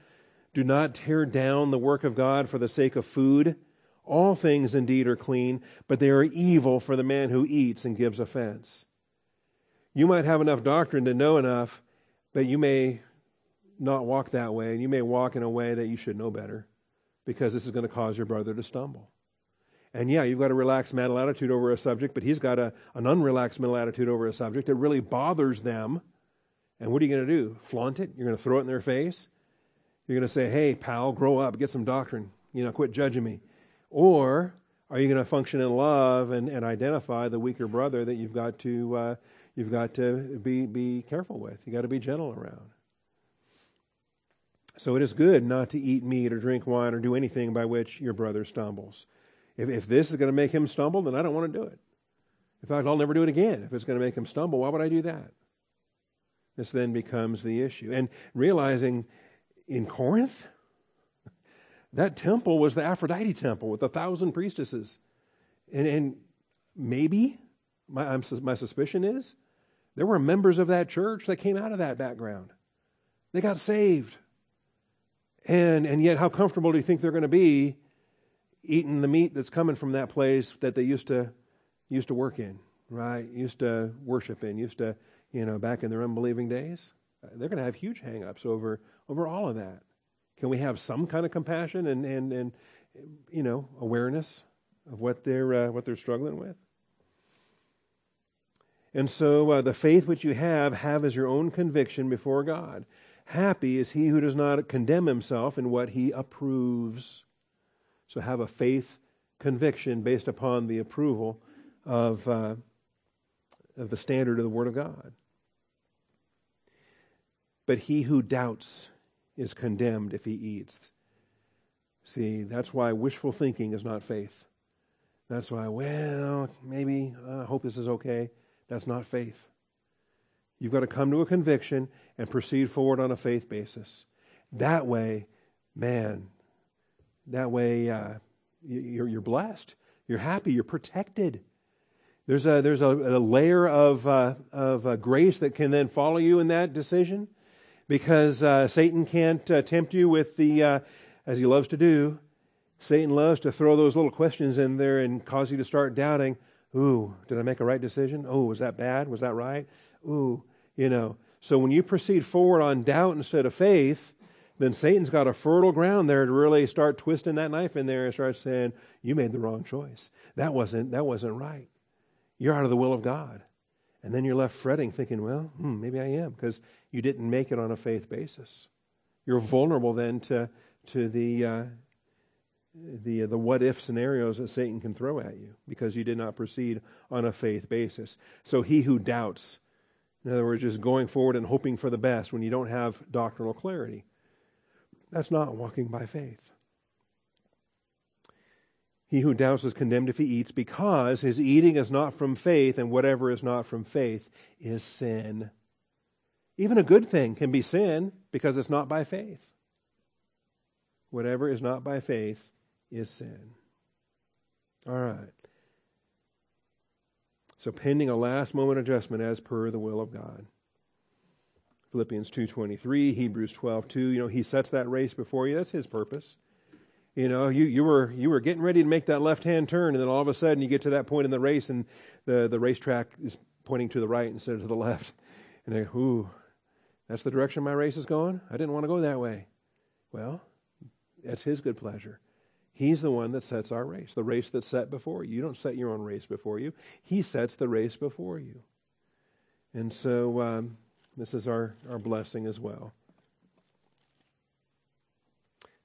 Do not tear down the work of God for the sake of food. All things indeed are clean, but they are evil for the man who eats and gives offense. You might have enough doctrine to know enough, but you may not walk that way, and you may walk in a way that you should know better because this is going to cause your brother to stumble. And yeah, you've got a relaxed mental attitude over a subject, but he's got a, an unrelaxed mental attitude over a subject. that really bothers them. And what are you going to do? Flaunt it? You're going to throw it in their face? You're going to say, hey, pal, grow up, get some doctrine, you know, quit judging me. Or are you going to function in love and, and identify the weaker brother that you've got to uh, you've got to be, be careful with. You've got to be gentle around. So it is good not to eat meat or drink wine or do anything by which your brother stumbles. If, if this is going to make him stumble, then I don't want to do it. In fact, I'll never do it again. If it's going to make him stumble, why would I do that? This then becomes the issue. And realizing in Corinth, that temple was the Aphrodite temple with a thousand priestesses. And, and maybe, my, I'm, my suspicion is, there were members of that church that came out of that background. They got saved. And, and yet, how comfortable do you think they're going to be eating the meat that's coming from that place that they used to, used to work in, right? Used to worship in, used to, you know, back in their unbelieving days? They're going to have huge hang-ups over, over all of that. Can we have some kind of compassion and, and, and you know, awareness of what they're, uh, what they're struggling with? And so uh, the faith which you have, have as your own conviction before God. Happy is he who does not condemn himself in what he approves. So have a faith conviction based upon the approval of, uh, of the standard of the Word of God. But he who doubts is condemned if he eats. See, that's why wishful thinking is not faith. That's why, well, maybe, I hope this is okay. That's not faith. You've got to come to a conviction and proceed forward on a faith basis. That way, man, that way uh, you're, you're blessed. You're happy. You're protected. There's a, there's a, a layer of, uh, of uh, grace that can then follow you in that decision because uh, Satan can't uh, tempt you with the, uh, as he loves to do, Satan loves to throw those little questions in there and cause you to start doubting. Ooh, did I make a right decision? Oh, was that bad? Was that right? Ooh, you know. So when you proceed forward on doubt instead of faith, then Satan's got a fertile ground there to really start twisting that knife in there and start saying, "You made the wrong choice. That wasn't that wasn't right. You're out of the will of God." And then you're left fretting, thinking, "Well, hmm, maybe I am," because you didn't make it on a faith basis. You're vulnerable then to to the uh, the the what if scenarios that Satan can throw at you because you did not proceed on a faith basis. So he who doubts in other words, just going forward and hoping for the best when you don't have doctrinal clarity. That's not walking by faith. He who doubts is condemned if he eats because his eating is not from faith, and whatever is not from faith is sin. Even a good thing can be sin because it's not by faith. Whatever is not by faith is sin. All right. So pending a last moment adjustment as per the will of God. Philippians 2:23, Hebrews 12:2, you know, he sets that race before you. That's his purpose. You know, you, you were you were getting ready to make that left-hand turn and then all of a sudden you get to that point in the race and the the racetrack is pointing to the right instead of to the left. And they, ooh, that's the direction my race is going? I didn't want to go that way. Well, that's his good pleasure. He's the one that sets our race, the race that's set before you. You don't set your own race before you, He sets the race before you. And so um, this is our, our blessing as well.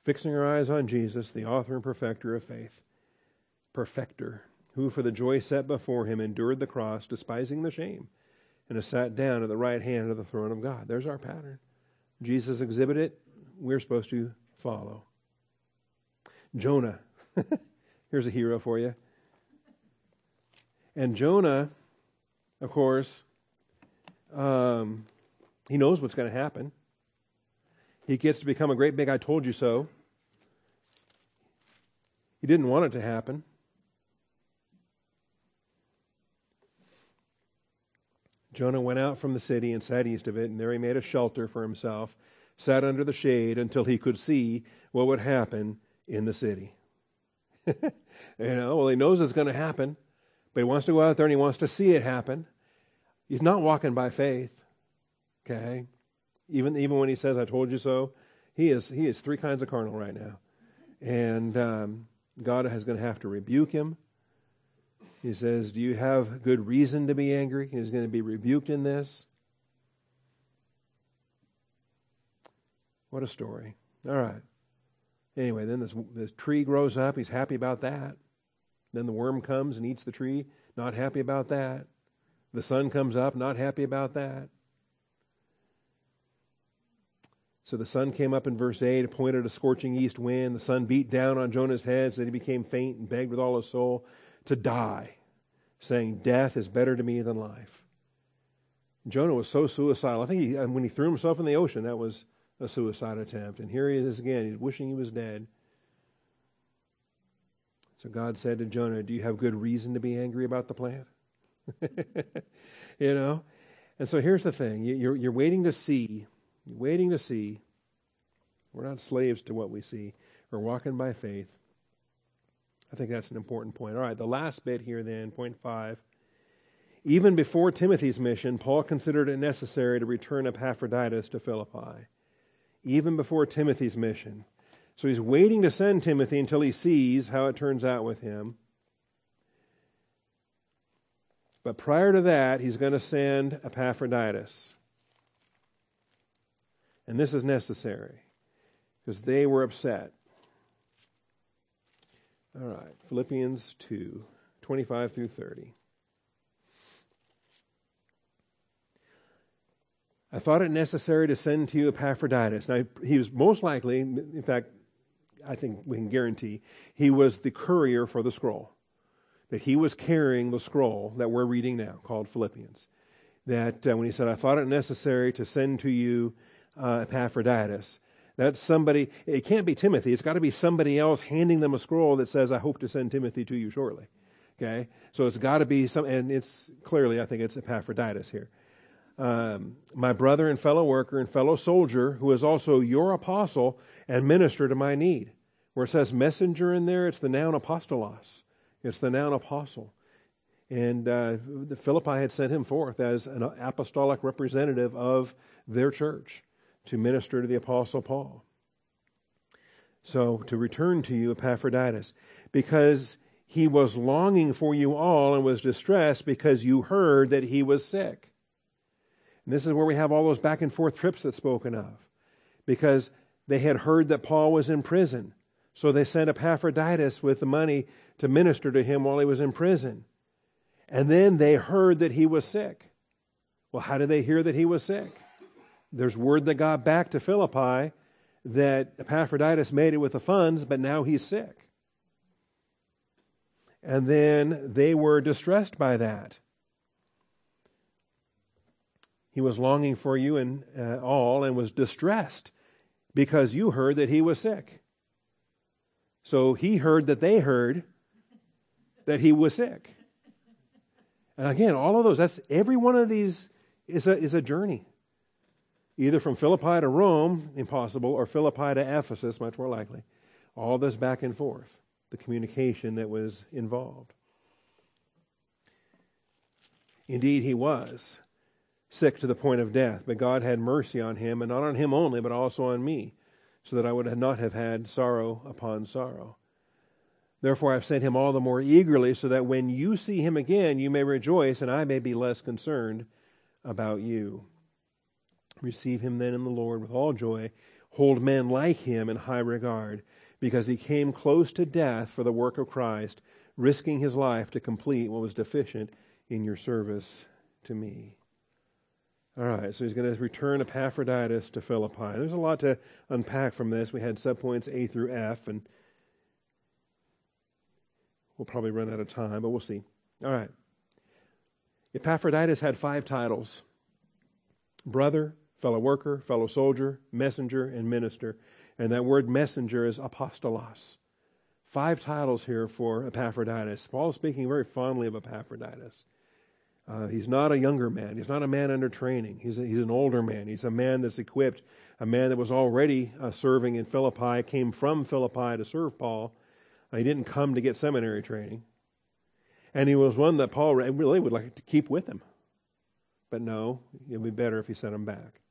Fixing our eyes on Jesus, the author and perfecter of faith, perfecter, who for the joy set before him endured the cross, despising the shame, and has sat down at the right hand of the throne of God. There's our pattern. Jesus exhibited it, we're supposed to follow. Jonah. [LAUGHS] Here's a hero for you. And Jonah, of course, um, he knows what's going to happen. He gets to become a great big I told you so. He didn't want it to happen. Jonah went out from the city and sat east of it, and there he made a shelter for himself, sat under the shade until he could see what would happen in the city. [LAUGHS] you know, well, he knows it's going to happen, but he wants to go out there and he wants to see it happen. He's not walking by faith. Okay? Even, even when he says, I told you so, he is, he is three kinds of carnal right now. And um, God is going to have to rebuke him. He says, Do you have good reason to be angry? He's going to be rebuked in this. What a story. All right. Anyway, then this, this tree grows up. He's happy about that. Then the worm comes and eats the tree. Not happy about that. The sun comes up. Not happy about that. So the sun came up in verse 8, appointed a scorching east wind. The sun beat down on Jonah's head so that he became faint and begged with all his soul to die, saying, Death is better to me than life. Jonah was so suicidal. I think he, um, when he threw himself in the ocean, that was a suicide attempt. And here he is again. He's wishing he was dead. So God said to Jonah, Do you have good reason to be angry about the plant? [LAUGHS] you know? And so here's the thing you're, you're waiting to see, waiting to see. We're not slaves to what we see, we're walking by faith. I think that's an important point. All right, the last bit here, then, point five. Even before Timothy's mission, Paul considered it necessary to return Epaphroditus to Philippi even before Timothy's mission. So he's waiting to send Timothy until he sees how it turns out with him. But prior to that, he's going to send Epaphroditus. And this is necessary because they were upset. All right, Philippians 2 25 through 30. I thought it necessary to send to you Epaphroditus. Now, he was most likely, in fact, I think we can guarantee, he was the courier for the scroll. That he was carrying the scroll that we're reading now, called Philippians. That uh, when he said, I thought it necessary to send to you uh, Epaphroditus, that's somebody, it can't be Timothy. It's got to be somebody else handing them a scroll that says, I hope to send Timothy to you shortly. Okay? So it's got to be some, and it's clearly, I think it's Epaphroditus here um, my brother and fellow worker and fellow soldier, who is also your apostle and minister to my need. Where it says messenger in there, it's the noun apostolos. It's the noun apostle. And uh, Philippi had sent him forth as an apostolic representative of their church to minister to the apostle Paul. So, to return to you, Epaphroditus, because he was longing for you all and was distressed because you heard that he was sick. And this is where we have all those back and forth trips that's spoken of. Because they had heard that Paul was in prison. So they sent Epaphroditus with the money to minister to him while he was in prison. And then they heard that he was sick. Well, how did they hear that he was sick? There's word that got back to Philippi that Epaphroditus made it with the funds, but now he's sick. And then they were distressed by that. He was longing for you and uh, all and was distressed because you heard that he was sick. So he heard that they heard that he was sick. And again, all of those, that's every one of these is a, is a journey. Either from Philippi to Rome, impossible, or Philippi to Ephesus, much more likely. All this back and forth, the communication that was involved. Indeed, he was sick to the point of death. But God had mercy on him, and not on him only, but also on me, so that I would not have had sorrow upon sorrow. Therefore, I've sent him all the more eagerly, so that when you see him again, you may rejoice, and I may be less concerned about you. Receive him then in the Lord with all joy. Hold men like him in high regard, because he came close to death for the work of Christ, risking his life to complete what was deficient in your service to me. All right, so he's going to return Epaphroditus to Philippi. There's a lot to unpack from this. We had subpoints A through F, and we'll probably run out of time, but we'll see. All right. Epaphroditus had five titles brother, fellow worker, fellow soldier, messenger, and minister. And that word messenger is apostolos. Five titles here for Epaphroditus. Paul is speaking very fondly of Epaphroditus. Uh, he's not a younger man. He's not a man under training. He's, a, he's an older man. He's a man that's equipped, a man that was already uh, serving in Philippi, came from Philippi to serve Paul. Uh, he didn't come to get seminary training. And he was one that Paul really would like to keep with him. But no, it would be better if he sent him back.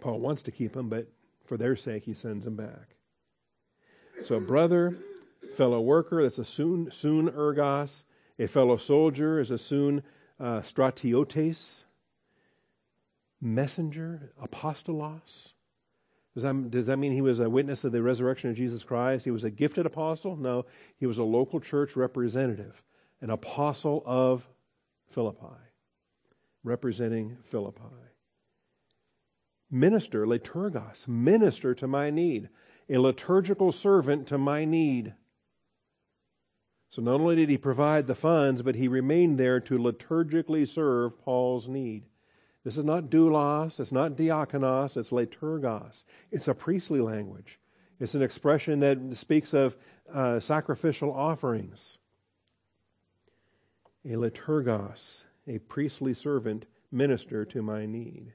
Paul wants to keep him, but for their sake, he sends him back. So, brother, fellow worker, that's a soon, soon ergos a fellow soldier is a soon uh, stratiotes, messenger, apostolos. Does that, does that mean he was a witness of the resurrection of Jesus Christ? He was a gifted apostle? No, he was a local church representative, an apostle of Philippi, representing Philippi. Minister, liturgos, minister to my need, a liturgical servant to my need. So not only did he provide the funds, but he remained there to liturgically serve Paul's need. This is not doulos, it's not diakonos, it's liturgos. It's a priestly language. It's an expression that speaks of uh, sacrificial offerings. A liturgos, a priestly servant, minister to my need.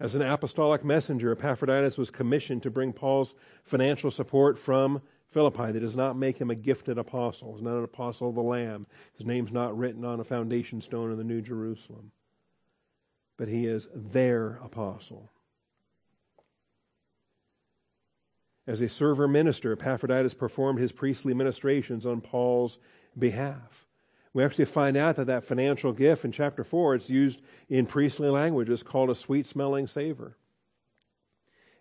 As an apostolic messenger, Epaphroditus was commissioned to bring Paul's financial support from Philippi that does not make him a gifted apostle. He's not an apostle of the Lamb. His name's not written on a foundation stone in the New Jerusalem. But he is their apostle. As a server minister, Epaphroditus performed his priestly ministrations on Paul's behalf. We actually find out that that financial gift in chapter 4, it's used in priestly language. It's called a sweet smelling savor.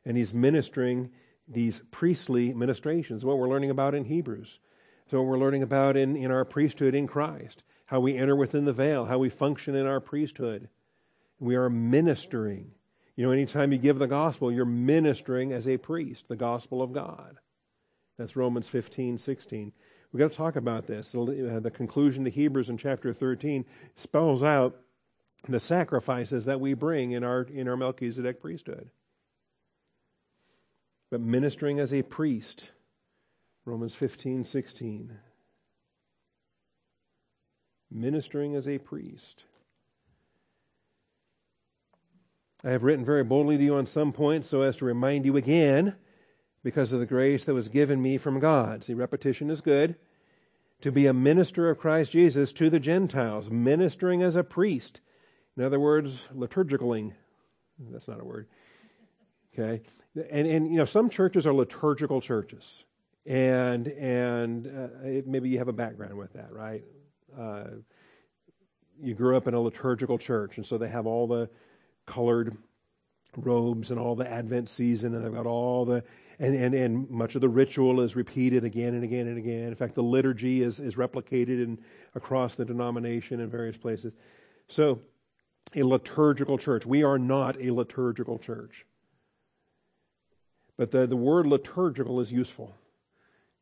And he's ministering these priestly ministrations, what we're learning about in Hebrews. So, what we're learning about in, in our priesthood in Christ, how we enter within the veil, how we function in our priesthood. We are ministering. You know, anytime you give the gospel, you're ministering as a priest, the gospel of God. That's Romans 15, 16. We've got to talk about this. Uh, the conclusion to Hebrews in chapter 13 spells out the sacrifices that we bring in our, in our Melchizedek priesthood. But ministering as a priest, Romans 15, 16. Ministering as a priest. I have written very boldly to you on some points so as to remind you again because of the grace that was given me from God. See, repetition is good. To be a minister of Christ Jesus to the Gentiles, ministering as a priest. In other words, liturgicaling. That's not a word. Okay? And, and you know, some churches are liturgical churches. And, and uh, maybe you have a background with that, right? Uh, you grew up in a liturgical church, and so they have all the colored robes and all the Advent season, and they've got all the and, and, and much of the ritual is repeated again and again and again. In fact, the liturgy is, is replicated in, across the denomination in various places. So, a liturgical church. We are not a liturgical church. But the, the word liturgical is useful.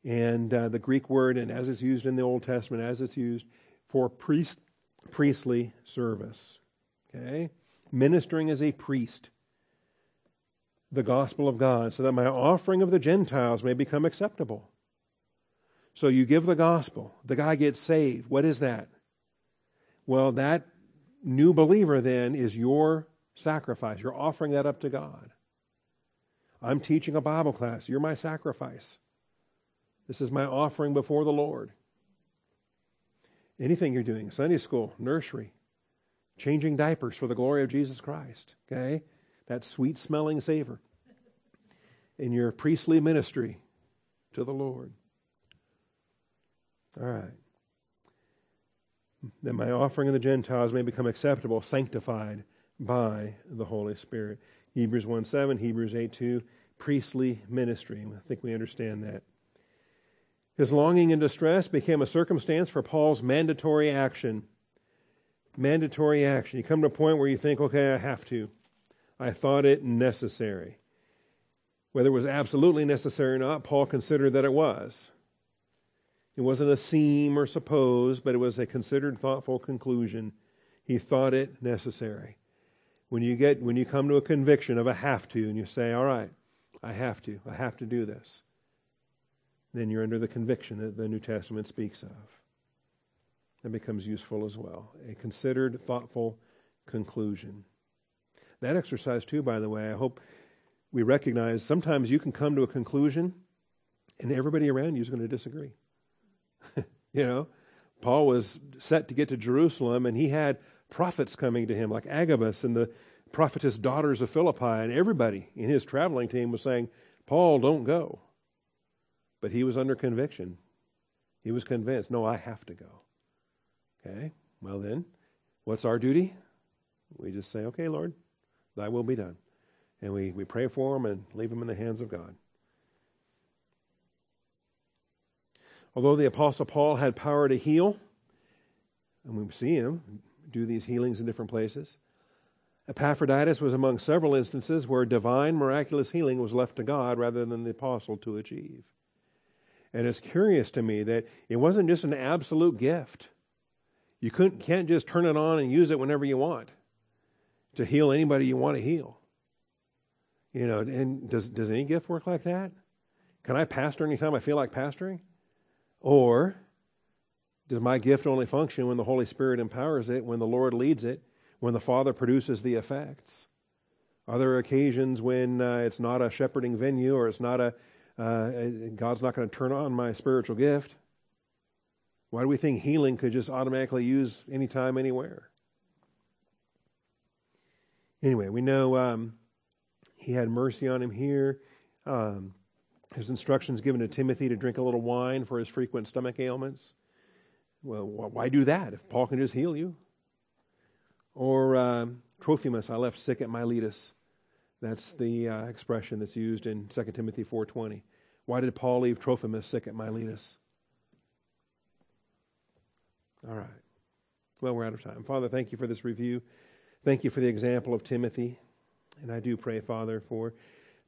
And uh, the Greek word, and as it's used in the Old Testament, as it's used for priest, priestly service. Okay? Ministering as a priest the gospel of God, so that my offering of the Gentiles may become acceptable. So you give the gospel, the guy gets saved. What is that? Well, that new believer then is your sacrifice. You're offering that up to God. I'm teaching a Bible class. You're my sacrifice. This is my offering before the Lord. Anything you're doing, Sunday school, nursery, changing diapers for the glory of Jesus Christ, okay? That sweet smelling savor in your priestly ministry to the Lord. All right. That my offering of the Gentiles may become acceptable, sanctified by the Holy Spirit. Hebrews 1 7, Hebrews 8 2, priestly ministry. I think we understand that. His longing and distress became a circumstance for Paul's mandatory action. Mandatory action. You come to a point where you think, okay, I have to. I thought it necessary. Whether it was absolutely necessary or not, Paul considered that it was. It wasn't a seem or suppose, but it was a considered, thoughtful conclusion. He thought it necessary. When you get when you come to a conviction of a have to, and you say, "All right, I have to, I have to do this," then you're under the conviction that the New Testament speaks of. That becomes useful as well. A considered, thoughtful conclusion. That exercise, too, by the way, I hope we recognize sometimes you can come to a conclusion and everybody around you is going to disagree. [LAUGHS] you know, Paul was set to get to Jerusalem and he had prophets coming to him like Agabus and the prophetess daughters of Philippi, and everybody in his traveling team was saying, Paul, don't go. But he was under conviction. He was convinced, no, I have to go. Okay, well then, what's our duty? We just say, okay, Lord, Thy will be done. And we, we pray for them and leave them in the hands of God. Although the Apostle Paul had power to heal, and we see him do these healings in different places, Epaphroditus was among several instances where divine miraculous healing was left to God rather than the apostle to achieve. And it's curious to me that it wasn't just an absolute gift. You couldn't, can't just turn it on and use it whenever you want to heal anybody you want to heal. You know, and does, does any gift work like that? Can I pastor anytime I feel like pastoring? Or does my gift only function when the Holy Spirit empowers it, when the Lord leads it, when the Father produces the effects? Are there occasions when uh, it's not a shepherding venue or it's not a, uh, God's not going to turn on my spiritual gift? Why do we think healing could just automatically use anytime, anywhere? Anyway, we know um, he had mercy on him here. Um, his instructions given to Timothy to drink a little wine for his frequent stomach ailments. Well, why do that if Paul can just heal you? Or um, Trophimus, I left sick at Miletus. That's the uh, expression that's used in 2 Timothy 4.20. Why did Paul leave Trophimus sick at Miletus? All right. Well, we're out of time. Father, thank you for this review. Thank you for the example of Timothy. And I do pray, Father, for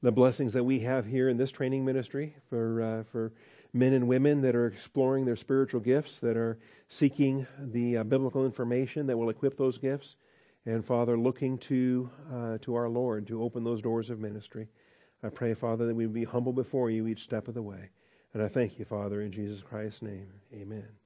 the blessings that we have here in this training ministry, for, uh, for men and women that are exploring their spiritual gifts, that are seeking the uh, biblical information that will equip those gifts. And Father, looking to, uh, to our Lord to open those doors of ministry. I pray, Father, that we be humble before you each step of the way. And I thank you, Father, in Jesus Christ's name. Amen.